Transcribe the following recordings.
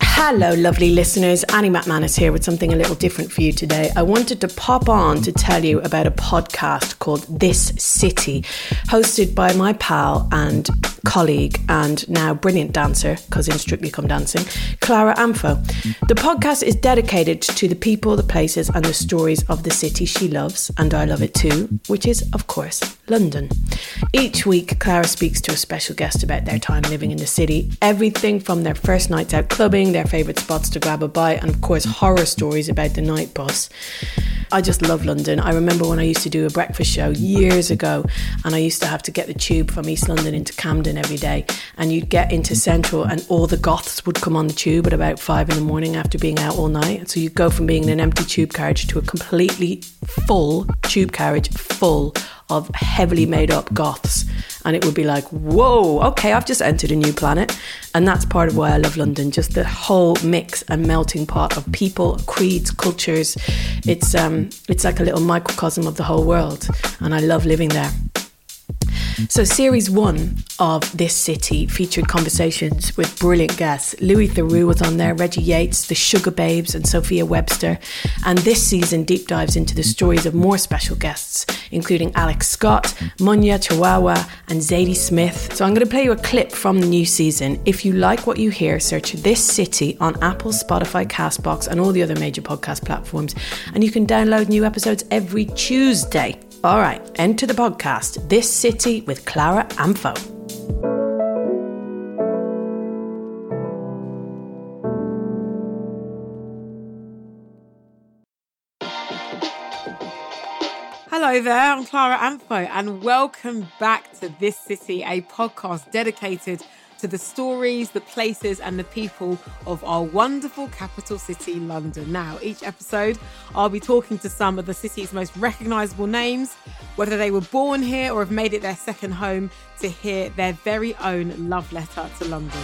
Hello, lovely listeners. Annie McManus here with something a little different for you today. I wanted to pop on to tell you about a podcast called This City, hosted by my pal and colleague and now brilliant dancer, cousin Strictly Come Dancing, Clara Amfo. The podcast is dedicated to the people, the places, and the stories of the city she loves, and I love it too, which is, of course, London. Each week, Clara speaks to a special guest about their time living in the city, everything from their first nights out clubbing, their favourite spots to grab a bite, and of course, horror stories about the night bus. I just love London. I remember when I used to do a breakfast show years ago, and I used to have to get the tube from East London into Camden every day. And you'd get into Central, and all the goths would come on the tube at about five in the morning after being out all night. So you'd go from being in an empty tube carriage to a completely full tube carriage full of heavily made up goths. And it would be like, whoa, okay, I've just entered a new planet. And that's part of why I love London, just the whole mix and melting pot of people, creeds, cultures. It's, um, it's like a little microcosm of the whole world. And I love living there. So, series one of This City featured conversations with brilliant guests. Louis Theroux was on there, Reggie Yates, the Sugababes, and Sophia Webster. And this season deep dives into the stories of more special guests, including Alex Scott, Munya Chawawa, and Zadie Smith. So, I'm going to play you a clip from the new season. If you like what you hear, search This City on Apple, Spotify, Castbox, and all the other major podcast platforms. And you can download new episodes every Tuesday. All right, enter the podcast, This City with Clara Amfo. Hello there, I'm Clara Amfo, and welcome back to This City, a podcast dedicated to the stories, the places, and the people of our wonderful capital city, London. Now, each episode, I'll be talking to some of the city's most recognisable names, whether they were born here or have made it their second home, to hear their very own love letter to London.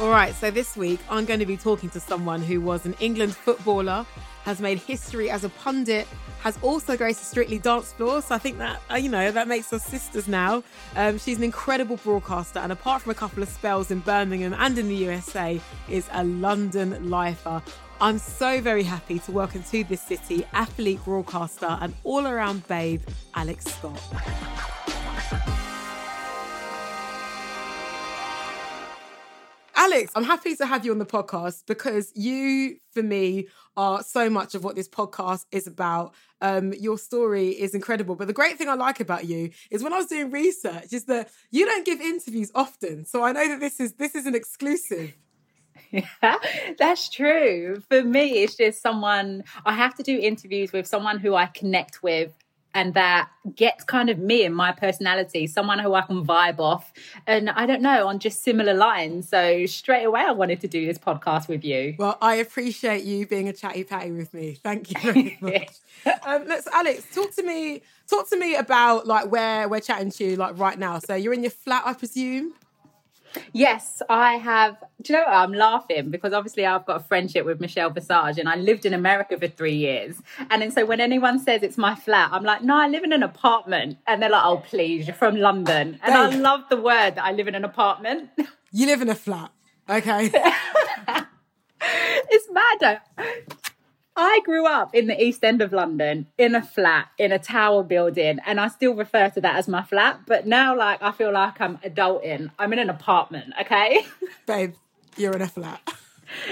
All right, so this week I'm going to be talking to someone who was an England footballer, has made history as a pundit, has also graced a Strictly dance floor. So I think that, uh, you know, that makes us sisters now. Um, she's an incredible broadcaster, and apart from a couple of spells in Birmingham and in the USA, is a London lifer. I'm so very happy to welcome to this city athlete, broadcaster, and all around babe, Alex Scott. Alex, I'm happy to have you on the podcast because you, for me, are so much of what this podcast is about. Um, your story is incredible. But the great thing I like about you is when I was doing research, is that you don't give interviews often. So I know that this is this is an exclusive. Yeah, that's true. For me, it's just someone I have to do interviews with someone who I connect with and that gets kind of me and my personality, someone who I can vibe off. And I don't know, on just similar lines. So straight away, I wanted to do this podcast with you. Well, I appreciate you being a chatty patty with me. Thank you very much. um, let's, Alex, talk to me. Talk to me about like where we're chatting to you like right now. So you're in your flat, I presume. Yes, I have. Do you know what? I'm laughing because obviously I've got a friendship with Michelle Visage and I lived in America for three years. And then so when anyone says it's my flat, I'm like, no, I live in an apartment. And they're like, oh, please, you're from London. And I love the word that I live in an apartment. You live in a flat. Okay. it's mad. I grew up in the East End of London in a flat in a tower building, and I still refer to that as my flat. But now, like, I feel like I'm adulting. I'm in an apartment, okay? Babe, you're in a flat.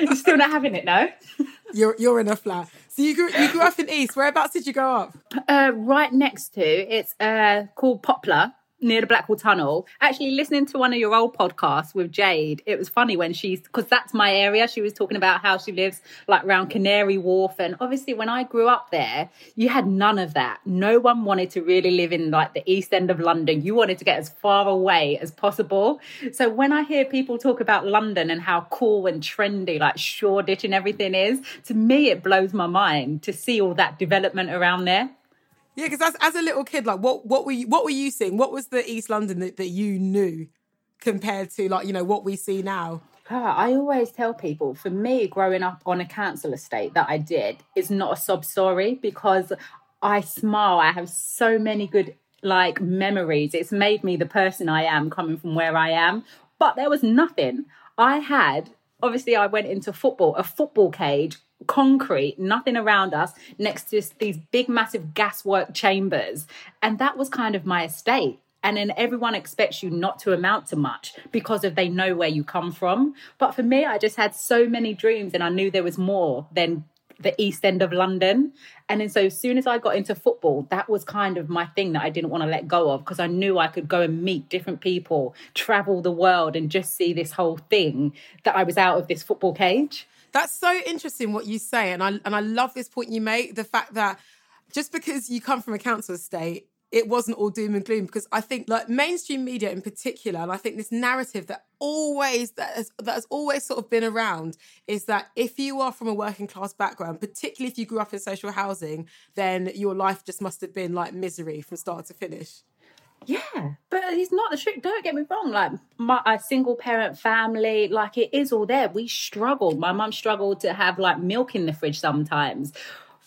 You're still not having it, no? You're you're in a flat. So you grew you grew up in East. Whereabouts did you grow up? Uh, right next to it's uh, called Poplar near the Blackwall Tunnel. Actually, listening to one of your old podcasts with Jade, it was funny when she's because that's my area. She was talking about how she lives like around Canary Wharf, and obviously when I grew up there, you had none of that. No one wanted to really live in like the East End of London. You wanted to get as far away as possible. So when I hear people talk about London and how cool and trendy like Shoreditch and everything is, to me it blows my mind to see all that development around there. Yeah, because as, as a little kid, like what what were you what were you seeing? What was the East London that, that you knew compared to like you know what we see now? I always tell people, for me, growing up on a council estate that I did is not a sob story because I smile. I have so many good like memories. It's made me the person I am coming from where I am But there was nothing. I had, obviously, I went into football, a football cage, concrete, nothing around us, next to these big, massive gaswork chambers. And that was kind of my estate. And then everyone expects you not to amount to much because of they know where you come from. But for me, I just had so many dreams and I knew there was more than the East End of London. And then so as soon as I got into football, that was kind of my thing that I didn't want to let go of because I knew I could go and meet different people, travel the world and just see this whole thing that I was out of this football cage. That's so interesting what you say. And I and I love this point you make, the fact that just because you come from a council estate it wasn't all doom and gloom because I think like mainstream media in particular, and I think this narrative that always that has, that has always sort of been around is that if you are from a working class background, particularly if you grew up in social housing, then your life just must have been like misery from start to finish. Yeah, but it's not the trick. Don't get me wrong. Like my a single parent family, like it is all there. We struggled. My mum struggled to have like milk in the fridge sometimes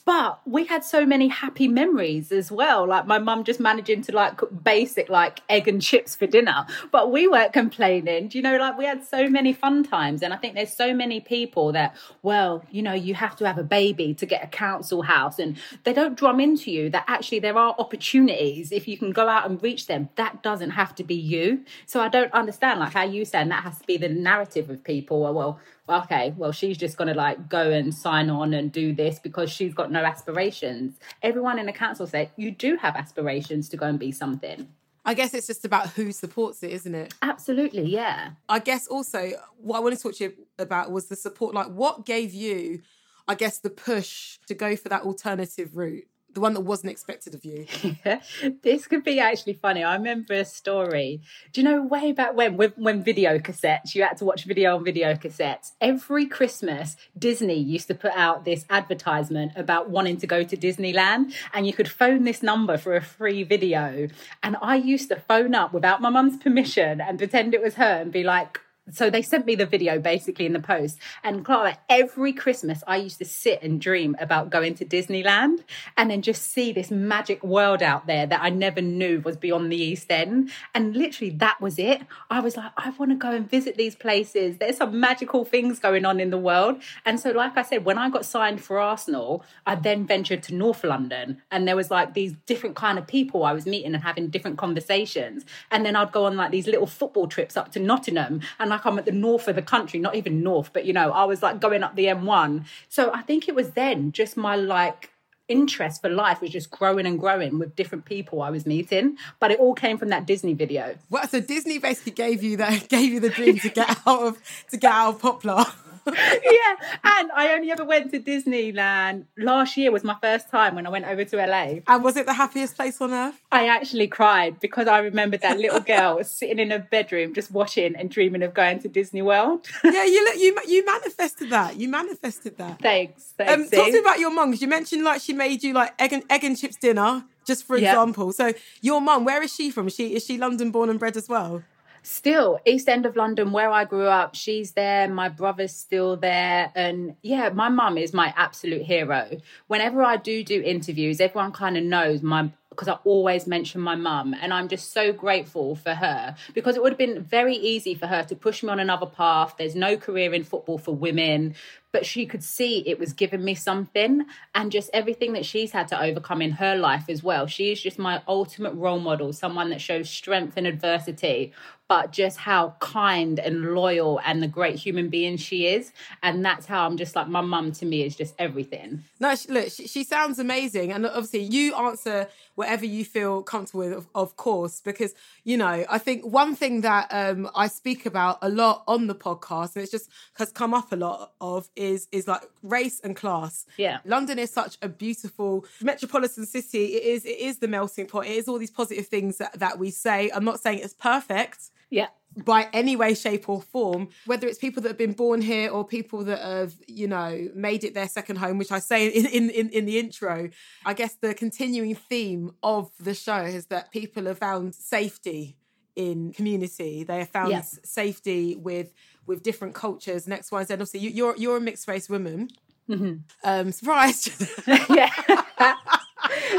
but we had so many happy memories as well. Like my mum just managing to like cook basic like egg and chips for dinner, but we weren't complaining. Do you know, like we had so many fun times. And I think there's so many people that, well, you know, you have to have a baby to get a council house, and they don't drum into you that actually there are opportunities if you can go out and reach them. That doesn't have to be you. So I don't understand like how you said that has to be the narrative of people. Well, okay, well, she's just going to like go and sign on and do this because she's got no aspirations. Everyone in the council said, you do have aspirations to go and be something. I guess it's just about who supports it, isn't it? Absolutely, yeah. I guess also what I wanted to talk to you about was the support. Like, what gave you, I guess, the push to go for that alternative route? The one that wasn't expected of you. This could be actually funny. I remember a story. Do you know way back when, when video cassettes, you had to watch video on video cassettes? Every Christmas, Disney used to put out this advertisement about wanting to go to Disneyland, and you could phone this number for a free video. And I used to phone up without my mum's permission and pretend it was her and be like, so they sent me the video basically in the post. And Clara, every Christmas I used to sit and dream about going to Disneyland and then just see this magic world out there that I never knew was beyond the East End. And literally that was it. I was like, I want to go and visit these places. There's some magical things going on in the world. And so, like I said, when I got signed for Arsenal, I then ventured to North London and there was like these different kind of people I was meeting and having different conversations. And then I'd go on like these little football trips up to Nottingham and like I'm at the north of the country, not even north, but you know, I was like going up the M1. So I think it was then just my like interest for life was just growing and growing with different people I was meeting. But it all came from that Disney video. Well, so Disney basically gave you that gave you the dream to get out of to get out of Poplar. yeah, and I only ever went to Disneyland last year. Was my first time when I went over to LA. And was it the happiest place on earth? I actually cried because I remembered that little girl sitting in a bedroom just watching and dreaming of going to Disney World. yeah, you you you manifested that. You manifested that. Thanks. thanks um, talk to me about your mum you mentioned like she made you like egg and egg and chips dinner just for yep. example. So your mum, where is she from? Is she is she London born and bred as well? Still east end of london where i grew up she's there my brother's still there and yeah my mum is my absolute hero whenever i do do interviews everyone kind of knows my because I always mention my mum and I'm just so grateful for her because it would have been very easy for her to push me on another path. There's no career in football for women, but she could see it was giving me something and just everything that she's had to overcome in her life as well. She is just my ultimate role model, someone that shows strength in adversity, but just how kind and loyal and the great human being she is. And that's how I'm just like, my mum to me is just everything. No, look, she, she sounds amazing. And obviously, you answer whatever you feel comfortable with, of, of, course, because, you know, I think one thing that um, I speak about a lot on the podcast, and it's just has come up a lot of, is is like race and class. Yeah. London is such a beautiful metropolitan city. It is it is the melting pot. It is all these positive things that, that we say. I'm not saying it's perfect yeah. by any way shape or form whether it's people that have been born here or people that have you know made it their second home which i say in in in, the intro i guess the continuing theme of the show is that people have found safety in community. They have found yeah. safety with with different cultures and x y and z obviously you, you're you're a mixed race woman. Mm-hmm. um surprised yeah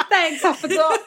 thanks i forgot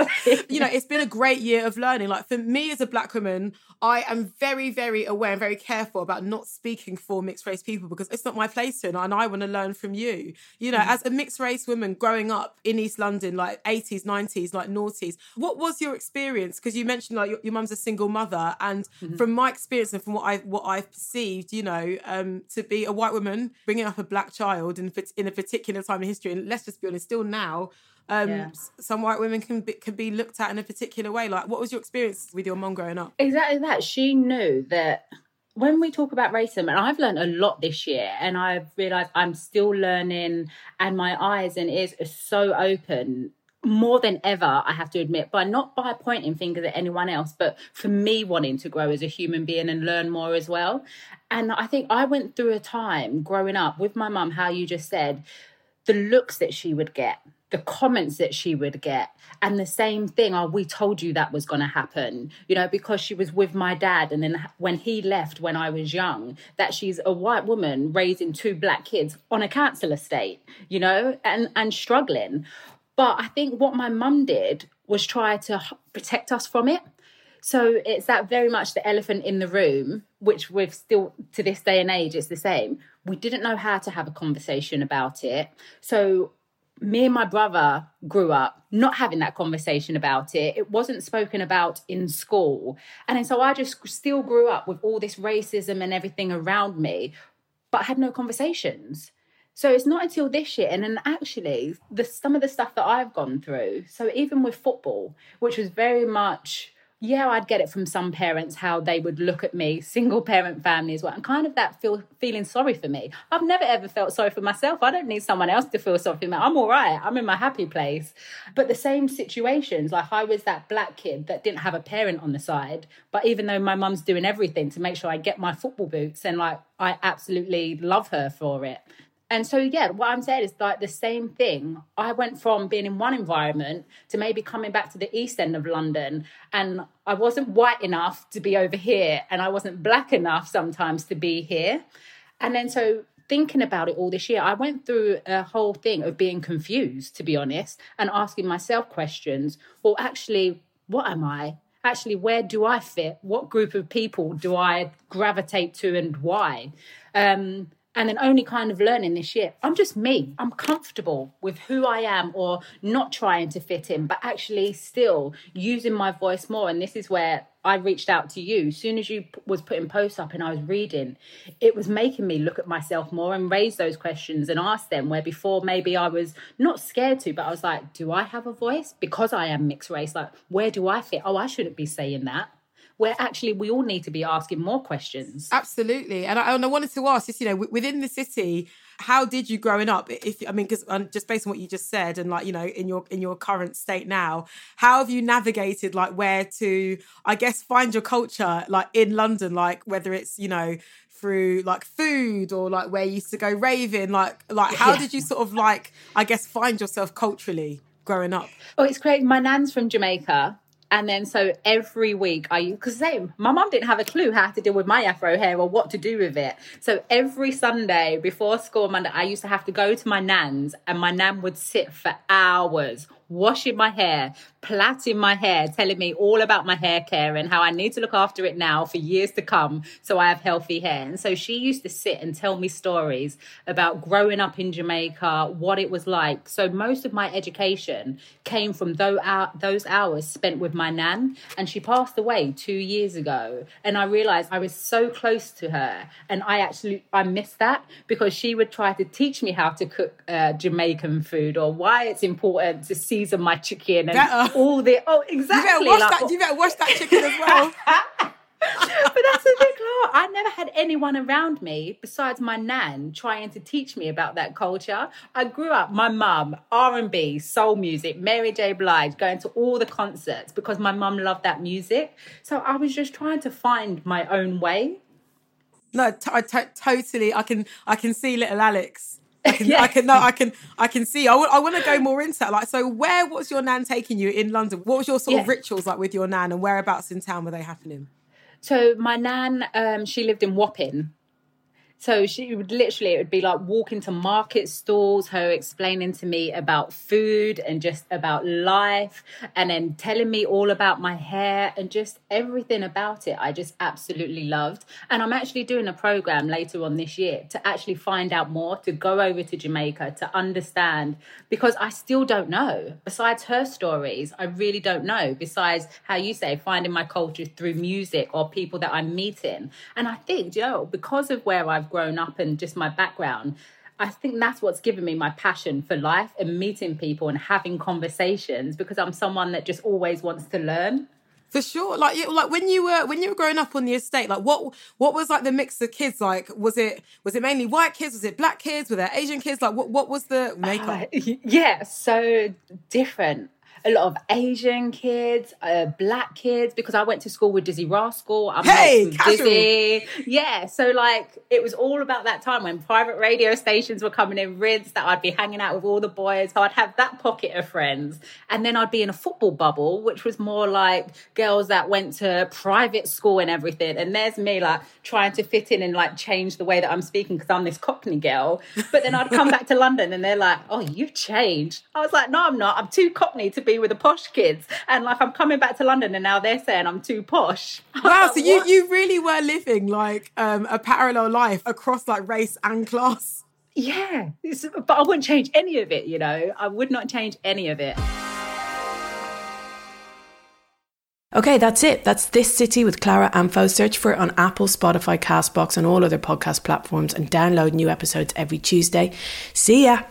you know, it's been a great year of learning. Like for me as a black woman, I am very, very aware and very careful about not speaking for mixed race people because it's not my place to, and I want to learn from you. You know, mm. as a mixed race woman growing up in East London, like 80s, 90s, like noughties, what was your experience? Because you mentioned like your, your mum's a single mother, and mm-hmm. from my experience and from what I what I've perceived, you know, um, to be a white woman bringing up a black child in in a particular time in history, and let's just be honest, still now um, yeah. some white women can be, can be looked at in a particular way. Like, what was your experience with your mom growing up? Exactly that. She knew that when we talk about racism, and I've learned a lot this year, and I've realised I'm still learning, and my eyes and ears are so open more than ever, I have to admit, by not by pointing fingers at anyone else, but for me wanting to grow as a human being and learn more as well. And I think I went through a time growing up with my mum, how you just said, the looks that she would get the comments that she would get and the same thing oh we told you that was going to happen you know because she was with my dad and then when he left when i was young that she's a white woman raising two black kids on a council estate you know and and struggling but i think what my mum did was try to protect us from it so it's that very much the elephant in the room, which we've still to this day and age, it's the same. We didn't know how to have a conversation about it. So me and my brother grew up not having that conversation about it. It wasn't spoken about in school. And so I just still grew up with all this racism and everything around me, but I had no conversations. So it's not until this year, and then actually, the some of the stuff that I've gone through. So even with football, which was very much yeah, I'd get it from some parents how they would look at me, single parent family as well, and kind of that feel feeling sorry for me. I've never ever felt sorry for myself. I don't need someone else to feel sorry for me. I'm all right. I'm in my happy place. But the same situations, like I was that black kid that didn't have a parent on the side, but even though my mum's doing everything to make sure I get my football boots, and like I absolutely love her for it. And so, yeah, what I'm saying is like the same thing. I went from being in one environment to maybe coming back to the east end of London, and I wasn't white enough to be over here, and I wasn't black enough sometimes to be here. And then, so thinking about it all this year, I went through a whole thing of being confused, to be honest, and asking myself questions. Well, actually, what am I? Actually, where do I fit? What group of people do I gravitate to, and why? Um, and then only kind of learning this year. I'm just me. I'm comfortable with who i am or not trying to fit in but actually still using my voice more. And this is where i reached out to you. As soon as you was putting posts up and i was reading it was making me look at myself more and raise those questions and ask them where before maybe i was not scared to but i was like do i have a voice? Because i am mixed race like where do i fit? Oh i shouldn't be saying that where actually we all need to be asking more questions. Absolutely. And I, and I wanted to ask, just, you know, within the city, how did you growing up if i mean because um, just based on what you just said and like you know in your in your current state now how have you navigated like where to i guess find your culture like in london like whether it's you know through like food or like where you used to go raving like like how yeah. did you sort of like i guess find yourself culturally growing up oh it's great my nan's from jamaica and then so every week I because same my mum didn't have a clue how to deal with my afro hair or what to do with it. So every Sunday before school Monday, I used to have to go to my nan's and my nan would sit for hours washing my hair, plaiting my hair, telling me all about my hair care and how I need to look after it now for years to come so I have healthy hair. And so she used to sit and tell me stories about growing up in Jamaica, what it was like. So most of my education came from those hours spent with my nan. And she passed away two years ago. And I realized I was so close to her. And I actually, I missed that because she would try to teach me how to cook uh, Jamaican food or why it's important to see season my chicken and better. Uh, all the oh exactly. You better wash, like, that, you better wash that chicken as well. but that's the thing, I never had anyone around me besides my nan trying to teach me about that culture. I grew up, my mum, R and B, soul music, Mary J. Blige, going to all the concerts because my mum loved that music. So I was just trying to find my own way. No, t- I t- totally. I can. I can see little Alex I can, yeah. I can, no, I can, I can see. I, w- I want to go more into that. Like, so where was your nan taking you in London? What was your sort yeah. of rituals like with your nan, and whereabouts in town were they happening? So my nan, um, she lived in Wapping. So she would literally, it would be like walking to market stalls, her explaining to me about food and just about life, and then telling me all about my hair and just everything about it. I just absolutely loved. And I'm actually doing a program later on this year to actually find out more, to go over to Jamaica, to understand, because I still don't know. Besides her stories, I really don't know. Besides how you say, finding my culture through music or people that I'm meeting. And I think, you know, because of where I've grown up and just my background, I think that's what's given me my passion for life and meeting people and having conversations because I'm someone that just always wants to learn. For sure, like you, like when you were when you were growing up on the estate, like what what was like the mix of kids? Like was it was it mainly white kids? Was it black kids? Were there Asian kids? Like what what was the makeup? Uh, yeah, so different a lot of Asian kids, uh, black kids, because I went to school with Dizzee Rascal. I'm hey, Dizzee. Yeah. So, like, it was all about that time when private radio stations were coming in rids that I'd be hanging out with all the boys. So I'd have that pocket of friends. And then I'd be in a football bubble, which was more like girls that went to private school and everything. And there's me, like, trying to fit in and, like, change the way that I'm speaking because I'm this Cockney girl. But then I'd come back to London and they're like, oh, you've changed. I was like, no, I'm not. I'm too Cockney to be be with the posh kids. And like I'm coming back to London and now they're saying I'm too posh. Wow, so you, you really were living like um, a parallel life across like race and class. Yeah, but I wouldn't change any of it, you know. I would not change any of it. Okay, that's it. That's This City with Clara Amfo. Search for it on Apple, Spotify, Castbox, and all other podcast platforms and download new episodes every Tuesday. See ya.